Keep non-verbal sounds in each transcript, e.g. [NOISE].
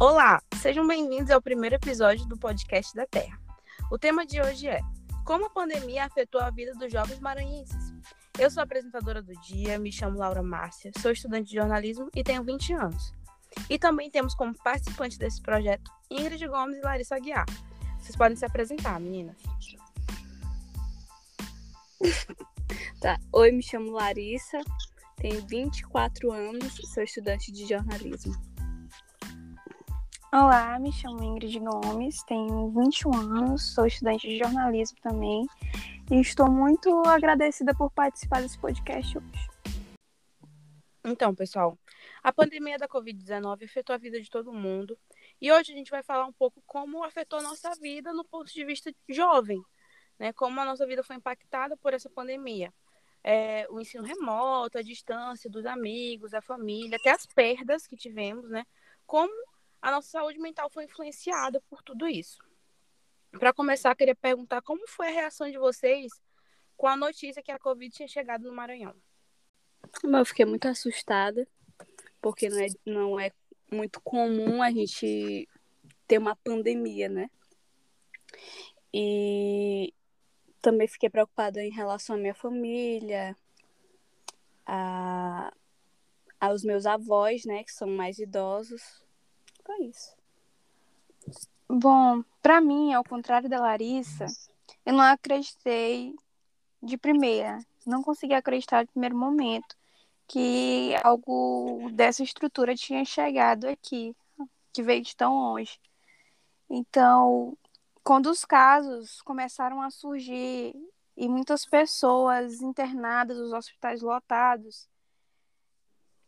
Olá, sejam bem-vindos ao primeiro episódio do podcast da Terra. O tema de hoje é Como a pandemia afetou a vida dos jovens maranhenses. Eu sou a apresentadora do dia, me chamo Laura Márcia, sou estudante de jornalismo e tenho 20 anos. E também temos como participantes desse projeto Ingrid Gomes e Larissa Aguiar. Vocês podem se apresentar, meninas. [LAUGHS] Tá. Oi, me chamo Larissa, tenho 24 anos, sou estudante de jornalismo. Olá, me chamo Ingrid Gomes, tenho 21 anos, sou estudante de jornalismo também e estou muito agradecida por participar desse podcast hoje. Então, pessoal, a pandemia da Covid-19 afetou a vida de todo mundo e hoje a gente vai falar um pouco como afetou a nossa vida no ponto de vista jovem, né? Como a nossa vida foi impactada por essa pandemia. É, o ensino remoto, a distância dos amigos, a família, até as perdas que tivemos, né? Como a nossa saúde mental foi influenciada por tudo isso. Para começar, queria perguntar como foi a reação de vocês com a notícia que a Covid tinha chegado no Maranhão. Eu fiquei muito assustada, porque não é, não é muito comum a gente ter uma pandemia, né? E também fiquei preocupada em relação à minha família, a, aos meus avós, né, que são mais idosos. Isso. Bom, para mim, ao contrário da Larissa, eu não acreditei de primeira. Não consegui acreditar no primeiro momento que algo dessa estrutura tinha chegado aqui, que veio de tão longe. Então, quando os casos começaram a surgir e muitas pessoas internadas, os hospitais lotados,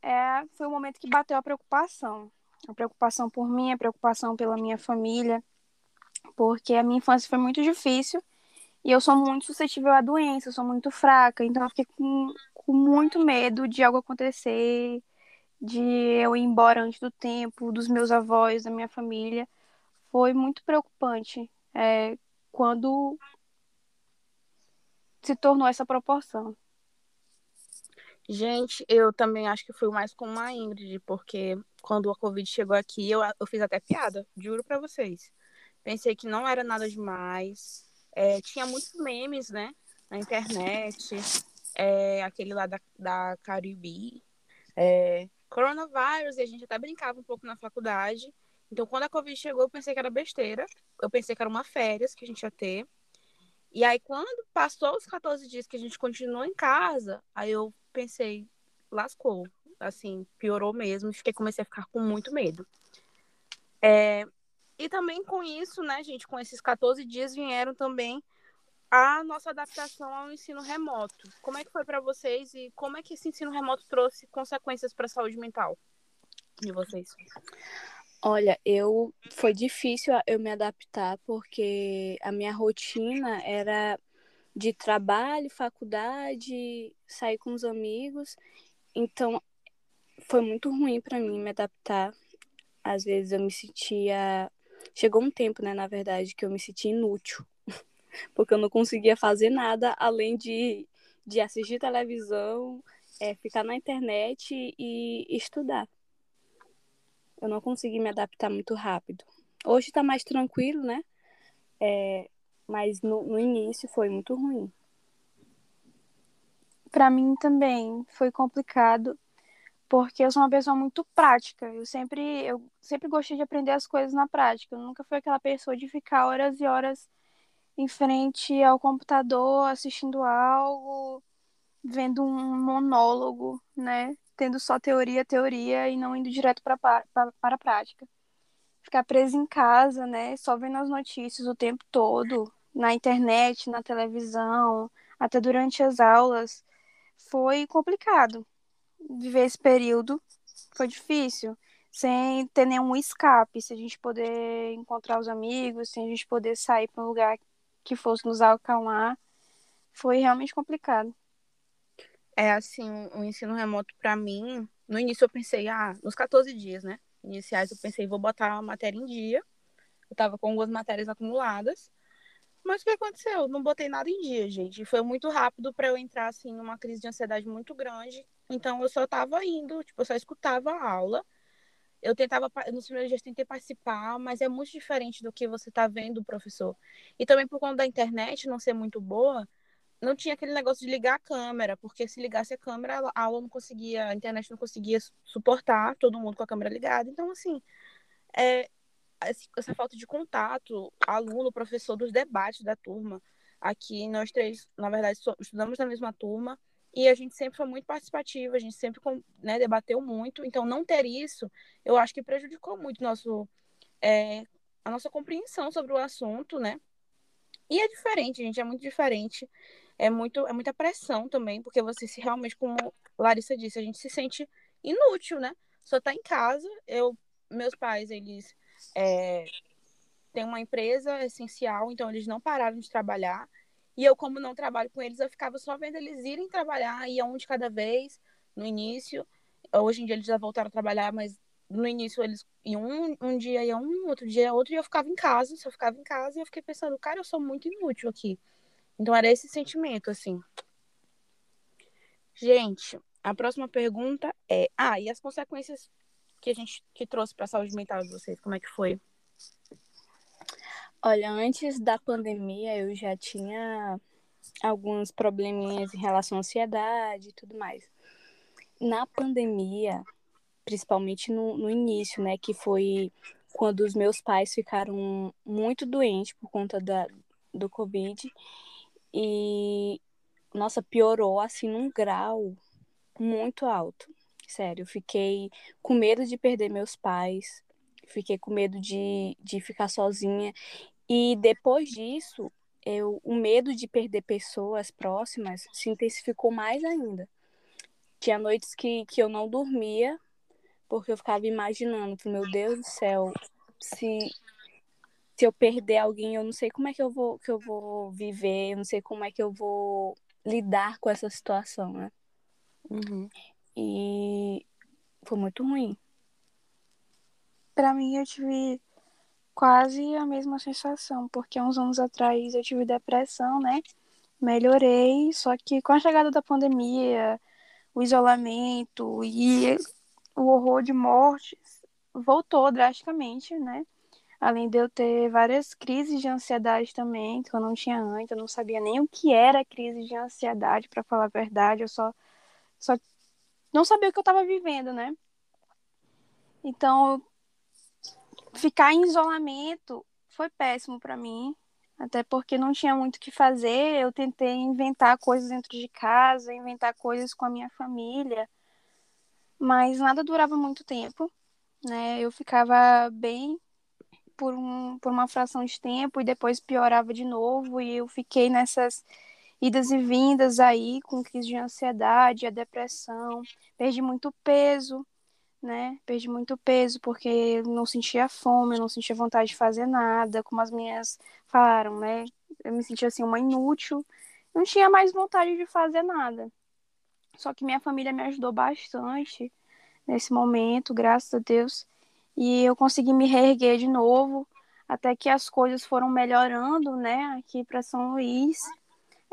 é, foi o momento que bateu a preocupação a preocupação por mim, a preocupação pela minha família, porque a minha infância foi muito difícil e eu sou muito suscetível à doença, eu sou muito fraca, então eu fiquei com, com muito medo de algo acontecer, de eu ir embora antes do tempo, dos meus avós, da minha família. Foi muito preocupante é, quando se tornou essa proporção. Gente, eu também acho que fui mais como a Ingrid, porque quando a Covid chegou aqui, eu, eu fiz até piada, juro pra vocês. Pensei que não era nada demais. É, tinha muitos memes, né? Na internet. É, aquele lá da, da Caribe. É, coronavírus, e a gente até brincava um pouco na faculdade. Então, quando a Covid chegou, eu pensei que era besteira. Eu pensei que era uma férias que a gente ia ter. E aí, quando passou os 14 dias que a gente continuou em casa, aí eu pensei, lascou. Assim, piorou mesmo. Fiquei, comecei a ficar com muito medo. É, e também com isso, né, gente, com esses 14 dias vieram também a nossa adaptação ao ensino remoto. Como é que foi para vocês e como é que esse ensino remoto trouxe consequências para a saúde mental de vocês? Olha, eu foi difícil eu me adaptar porque a minha rotina era de trabalho, faculdade, sair com os amigos. Então, foi muito ruim para mim me adaptar. Às vezes eu me sentia. Chegou um tempo, né, na verdade, que eu me sentia inútil. [LAUGHS] Porque eu não conseguia fazer nada além de, de assistir televisão, é, ficar na internet e estudar. Eu não consegui me adaptar muito rápido. Hoje tá mais tranquilo, né? É, mas no, no início foi muito ruim. Para mim também foi complicado, porque eu sou uma pessoa muito prática. Eu sempre, eu sempre gostei de aprender as coisas na prática. Eu nunca fui aquela pessoa de ficar horas e horas em frente ao computador assistindo algo, vendo um monólogo, né? Tendo só teoria, teoria e não indo direto para para a prática ficar preso em casa, né? Só vendo as notícias o tempo todo, na internet, na televisão, até durante as aulas, foi complicado. Viver esse período foi difícil, sem ter nenhum escape, se a gente poder encontrar os amigos, sem a gente poder sair para um lugar que fosse nos acalmar, foi realmente complicado. É assim, o ensino remoto para mim, no início eu pensei, ah, nos 14 dias, né? iniciais, eu pensei, vou botar a matéria em dia. Eu tava com algumas matérias acumuladas. Mas o que aconteceu? Não botei nada em dia, gente. Foi muito rápido para eu entrar, assim, numa crise de ansiedade muito grande. Então, eu só tava indo, tipo, eu só escutava a aula. eu tentava, nos primeiros dias tentei participar, mas é muito diferente do que você está vendo o professor. E também por conta da internet não ser muito boa, não tinha aquele negócio de ligar a câmera, porque se ligasse a câmera, a aula não conseguia, a internet não conseguia suportar todo mundo com a câmera ligada. Então, assim, é, essa falta de contato, aluno, professor, dos debates da turma. Aqui, nós três, na verdade, estudamos na mesma turma e a gente sempre foi muito participativa, a gente sempre né, debateu muito. Então, não ter isso, eu acho que prejudicou muito nosso, é, a nossa compreensão sobre o assunto, né? E é diferente, gente, é muito diferente. É, muito, é muita pressão também, porque você se realmente, como Larissa disse, a gente se sente inútil, né? Só tá em casa. Eu, meus pais, eles é, têm uma empresa essencial, então eles não pararam de trabalhar. E eu, como não trabalho com eles, eu ficava só vendo eles irem trabalhar, ia um de cada vez, no início. Hoje em dia eles já voltaram a trabalhar, mas no início eles iam um, um dia ia um, outro dia outro, e eu ficava em casa, só ficava em casa, e eu fiquei pensando, cara, eu sou muito inútil aqui. Então era esse sentimento, assim. Gente, a próxima pergunta é: ah, e as consequências que a gente que trouxe para a saúde mental de vocês, como é que foi? Olha, antes da pandemia eu já tinha alguns probleminhas em relação à ansiedade e tudo mais. Na pandemia, principalmente no, no início, né, que foi quando os meus pais ficaram muito doentes por conta da, do Covid, e, nossa, piorou assim num grau muito alto. Sério, eu fiquei com medo de perder meus pais, fiquei com medo de, de ficar sozinha. E depois disso, eu, o medo de perder pessoas próximas se intensificou mais ainda. Tinha noites que, que eu não dormia, porque eu ficava imaginando, meu Deus do céu, se, se eu perder alguém, eu não sei como é que eu vou que eu vou viver, eu não sei como é que eu vou lidar com essa situação, né? Uhum. E foi muito ruim. Para mim, eu tive quase a mesma sensação, porque uns anos atrás eu tive depressão, né? Melhorei, só que com a chegada da pandemia, o isolamento e o horror de mortes voltou drasticamente, né? Além de eu ter várias crises de ansiedade também, que eu não tinha antes, eu não sabia nem o que era crise de ansiedade, para falar a verdade, eu só, só não sabia o que eu estava vivendo, né? Então, ficar em isolamento foi péssimo para mim, até porque não tinha muito o que fazer. Eu tentei inventar coisas dentro de casa, inventar coisas com a minha família, mas nada durava muito tempo, né? Eu ficava bem por, um, por uma fração de tempo e depois piorava de novo e eu fiquei nessas idas e vindas aí com crise de ansiedade, a depressão, perdi muito peso, né? Perdi muito peso porque não sentia fome, não sentia vontade de fazer nada, como as minhas falaram, né? Eu me sentia assim uma inútil, não tinha mais vontade de fazer nada. Só que minha família me ajudou bastante nesse momento, graças a Deus e eu consegui me reerguer de novo, até que as coisas foram melhorando, né, aqui para São Luís.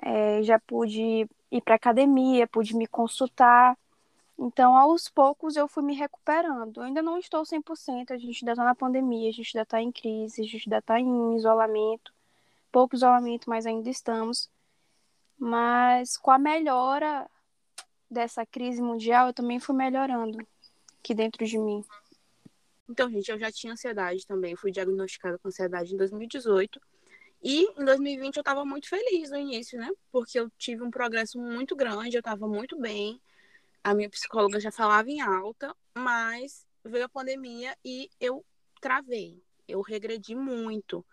É, já pude ir para academia, pude me consultar. Então, aos poucos, eu fui me recuperando. Eu ainda não estou 100%, a gente ainda está na pandemia, a gente ainda está em crise, a gente ainda está em isolamento. Pouco isolamento, mas ainda estamos. Mas com a melhora dessa crise mundial, eu também fui melhorando aqui dentro de mim. Então, gente, eu já tinha ansiedade também. Fui diagnosticada com ansiedade em 2018. E em 2020 eu estava muito feliz no início, né? Porque eu tive um progresso muito grande, eu estava muito bem. A minha psicóloga já falava em alta, mas veio a pandemia e eu travei. Eu regredi muito.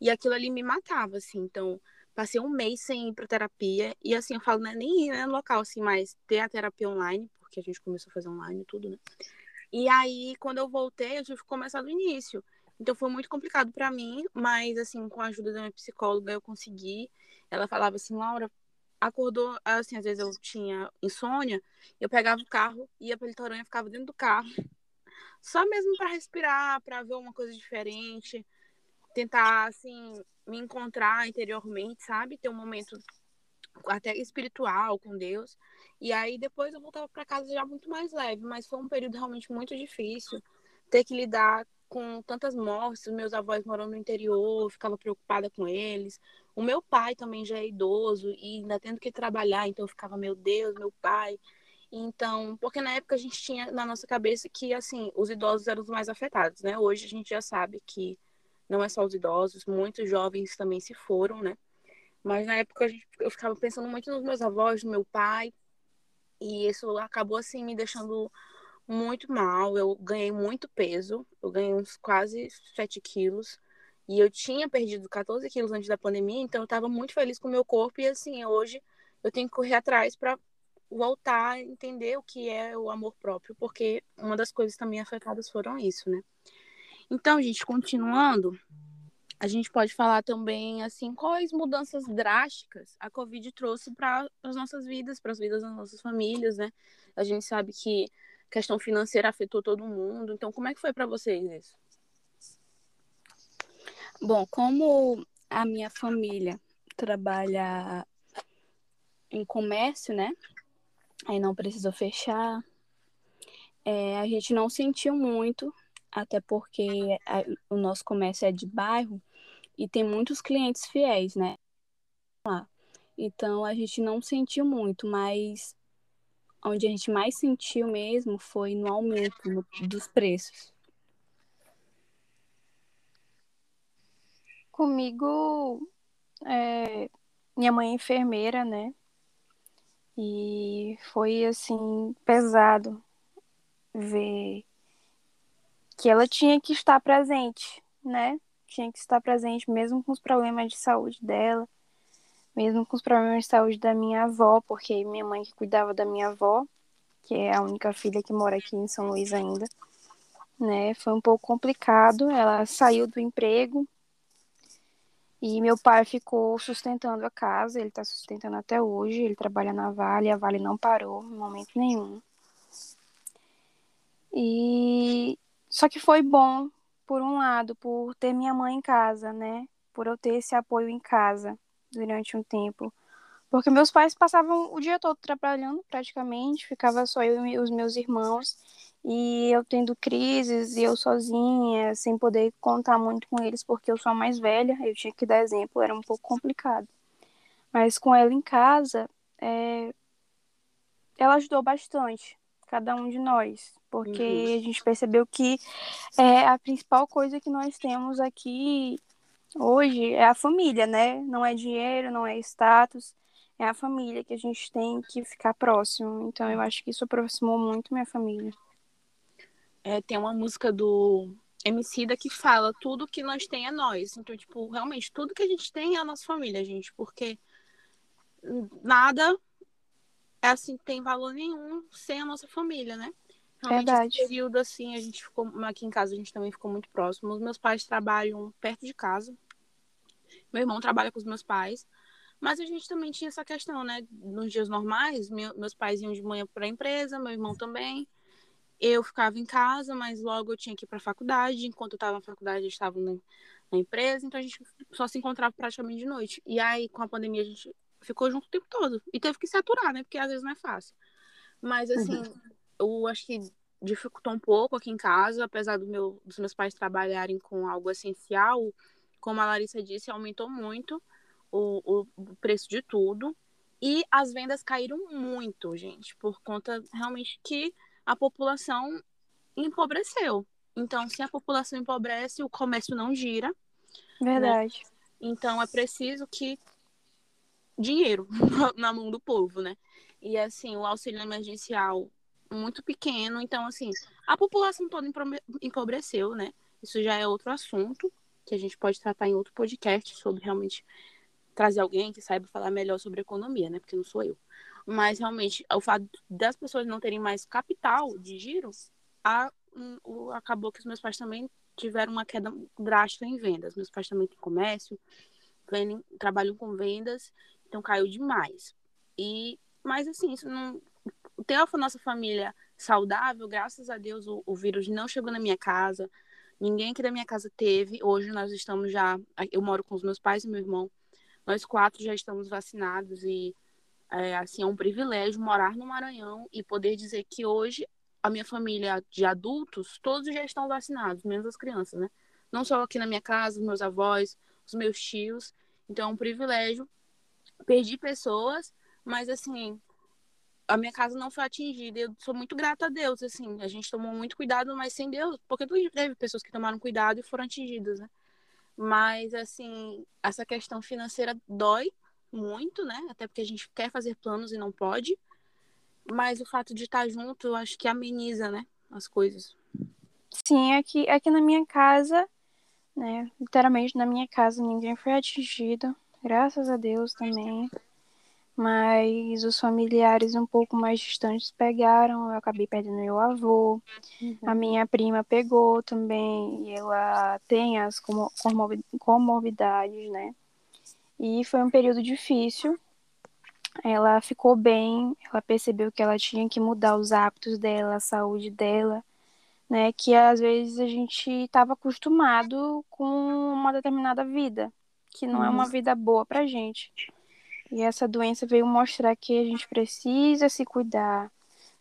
E aquilo ali me matava, assim. Então, passei um mês sem ir para terapia. E assim, eu falo, não é nem ir né, no local, assim, mas ter a terapia online, porque a gente começou a fazer online e tudo, né? E aí, quando eu voltei, eu tive que começar do início. Então foi muito complicado para mim, mas assim, com a ajuda da minha psicóloga eu consegui. Ela falava assim, Laura, acordou, assim, às vezes eu tinha insônia, eu pegava o carro, ia para litorânea, ficava dentro do carro, [LAUGHS] só mesmo para respirar, para ver uma coisa diferente, tentar assim me encontrar interiormente, sabe? Ter um momento até espiritual com Deus. E aí depois eu voltava para casa já muito mais leve, mas foi um período realmente muito difícil. ter que lidar com tantas mortes, meus avós moram no interior, eu ficava preocupada com eles. O meu pai também já é idoso e ainda tendo que trabalhar, então eu ficava, meu Deus, meu pai. Então, porque na época a gente tinha na nossa cabeça que, assim, os idosos eram os mais afetados, né? Hoje a gente já sabe que não é só os idosos, muitos jovens também se foram, né? Mas na época gente, eu ficava pensando muito nos meus avós, no meu pai, e isso acabou, assim, me deixando muito mal. Eu ganhei muito peso, eu ganhei uns quase 7 quilos. E eu tinha perdido 14 quilos antes da pandemia, então eu estava muito feliz com o meu corpo. E assim, hoje eu tenho que correr atrás para voltar a entender o que é o amor próprio, porque uma das coisas também afetadas foram isso, né? Então, gente, continuando, a gente pode falar também assim quais mudanças drásticas a Covid trouxe para as nossas vidas, para as vidas das nossas famílias, né? A gente sabe que questão financeira afetou todo mundo. Então, como é que foi para vocês isso? Bom, como a minha família trabalha em comércio, né? aí não precisou fechar. É, a gente não sentiu muito, até porque a, o nosso comércio é de bairro e tem muitos clientes fiéis, né? Então a gente não sentiu muito, mas onde a gente mais sentiu mesmo foi no aumento no, dos preços. Comigo, é, minha mãe é enfermeira, né? E foi assim pesado ver que ela tinha que estar presente, né? Tinha que estar presente mesmo com os problemas de saúde dela, mesmo com os problemas de saúde da minha avó, porque minha mãe que cuidava da minha avó, que é a única filha que mora aqui em São Luís ainda, né? Foi um pouco complicado. Ela saiu do emprego, e meu pai ficou sustentando a casa, ele está sustentando até hoje. Ele trabalha na Vale, a Vale não parou em momento nenhum. E só que foi bom, por um lado, por ter minha mãe em casa, né? Por eu ter esse apoio em casa durante um tempo. Porque meus pais passavam o dia todo trabalhando, praticamente, ficava só eu e os meus irmãos. E eu tendo crises e eu sozinha, sem poder contar muito com eles, porque eu sou a mais velha, eu tinha que dar exemplo, era um pouco complicado. Mas com ela em casa, é... ela ajudou bastante, cada um de nós, porque uhum. a gente percebeu que é a principal coisa que nós temos aqui hoje é a família, né? Não é dinheiro, não é status, é a família que a gente tem que ficar próximo. Então eu acho que isso aproximou muito minha família. É, tem uma música do Emicida que fala tudo que nós tem é nós. Então, tipo, realmente, tudo que a gente tem é a nossa família, gente. Porque nada é assim, tem valor nenhum sem a nossa família, né? Realmente, Verdade. Esse período, assim, a gente ficou. Aqui em casa a gente também ficou muito próximo. Os meus pais trabalham perto de casa. Meu irmão trabalha com os meus pais. Mas a gente também tinha essa questão, né? Nos dias normais, meus pais iam de manhã para a empresa, meu irmão também eu ficava em casa, mas logo eu tinha que ir para a faculdade. Enquanto eu estava na faculdade, eu estava na, na, empresa, então a gente só se encontrava praticamente de noite. E aí, com a pandemia, a gente ficou junto o tempo todo. E teve que se aturar, né? Porque às vezes não é fácil. Mas, assim, uhum. Eu acho que dificultou um pouco aqui em casa, apesar do meu, dos meus pais trabalharem com algo essencial. Como a Larissa disse, aumentou muito o, o, preço de tudo. E as vendas caíram muito, gente, por conta realmente que a população empobreceu. Então, se a população empobrece, o comércio não gira. Né? Verdade. Né? Então, é preciso que dinheiro [LAUGHS] na mão do povo, né? E assim, o auxílio emergencial muito pequeno. Então, assim, a população toda empobreceu, né? Isso já é outro assunto que a gente pode tratar em outro podcast sobre realmente trazer alguém que saiba falar melhor sobre economia, né? Porque não sou eu. Mas realmente, o fato das pessoas não terem mais capital de giro, a, um, acabou que os meus pais também tiveram uma queda drástica em vendas. Meus pais também têm comércio, vendem, trabalham com vendas, então caiu demais. E, mas assim, isso não, ter a nossa família saudável, graças a Deus o, o vírus não chegou na minha casa, ninguém aqui da minha casa teve. Hoje nós estamos já, eu moro com os meus pais e meu irmão, nós quatro já estamos vacinados e é, assim, é um privilégio morar no Maranhão e poder dizer que hoje a minha família de adultos, todos já estão vacinados, menos as crianças, né? Não só aqui na minha casa, os meus avós, os meus tios. Então é um privilégio. Perdi pessoas, mas assim, a minha casa não foi atingida. Eu sou muito grata a Deus, assim. A gente tomou muito cuidado, mas sem Deus, porque teve pessoas que tomaram cuidado e foram atingidas, né? Mas, assim, essa questão financeira dói muito, né? Até porque a gente quer fazer planos e não pode. Mas o fato de estar junto, eu acho que ameniza, né? As coisas. Sim, aqui, aqui na minha casa, né? Literalmente na minha casa ninguém foi atingido. Graças a Deus também. Mas os familiares um pouco mais distantes pegaram. Eu acabei perdendo meu avô. Uhum. A minha prima pegou também. E ela tem as comorbidades, né? E foi um período difícil. Ela ficou bem, ela percebeu que ela tinha que mudar os hábitos dela, a saúde dela, né? Que às vezes a gente estava acostumado com uma determinada vida, que não é uma vida boa pra gente. E essa doença veio mostrar que a gente precisa se cuidar.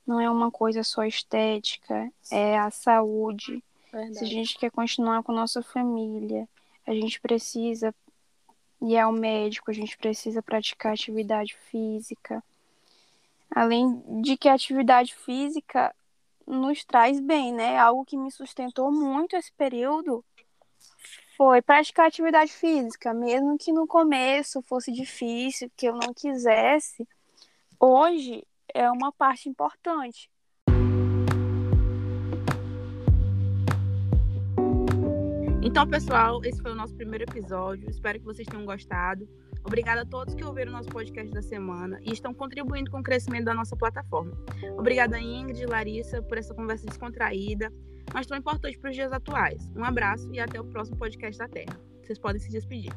Não é uma coisa só estética, é a saúde. Verdade. Se a gente quer continuar com nossa família, a gente precisa ir ao médico, a gente precisa praticar atividade física. Além de que a atividade física nos traz bem, né? Algo que me sustentou muito esse período foi praticar atividade física, mesmo que no começo fosse difícil, que eu não quisesse. Hoje é uma parte importante. Então, pessoal, esse foi o nosso primeiro episódio. Espero que vocês tenham gostado. Obrigada a todos que ouviram o nosso podcast da semana e estão contribuindo com o crescimento da nossa plataforma. Obrigada, Ingrid e Larissa, por essa conversa descontraída mas tão importante para os dias atuais. Um abraço e até o próximo podcast da Terra. Vocês podem se despedir.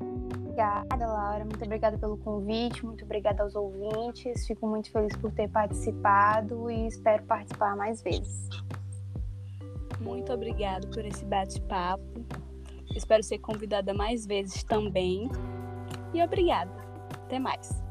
Obrigada, Laura. Muito obrigada pelo convite, muito obrigada aos ouvintes. Fico muito feliz por ter participado e espero participar mais vezes. Muito obrigada por esse bate-papo. Espero ser convidada mais vezes também. E obrigada. Até mais.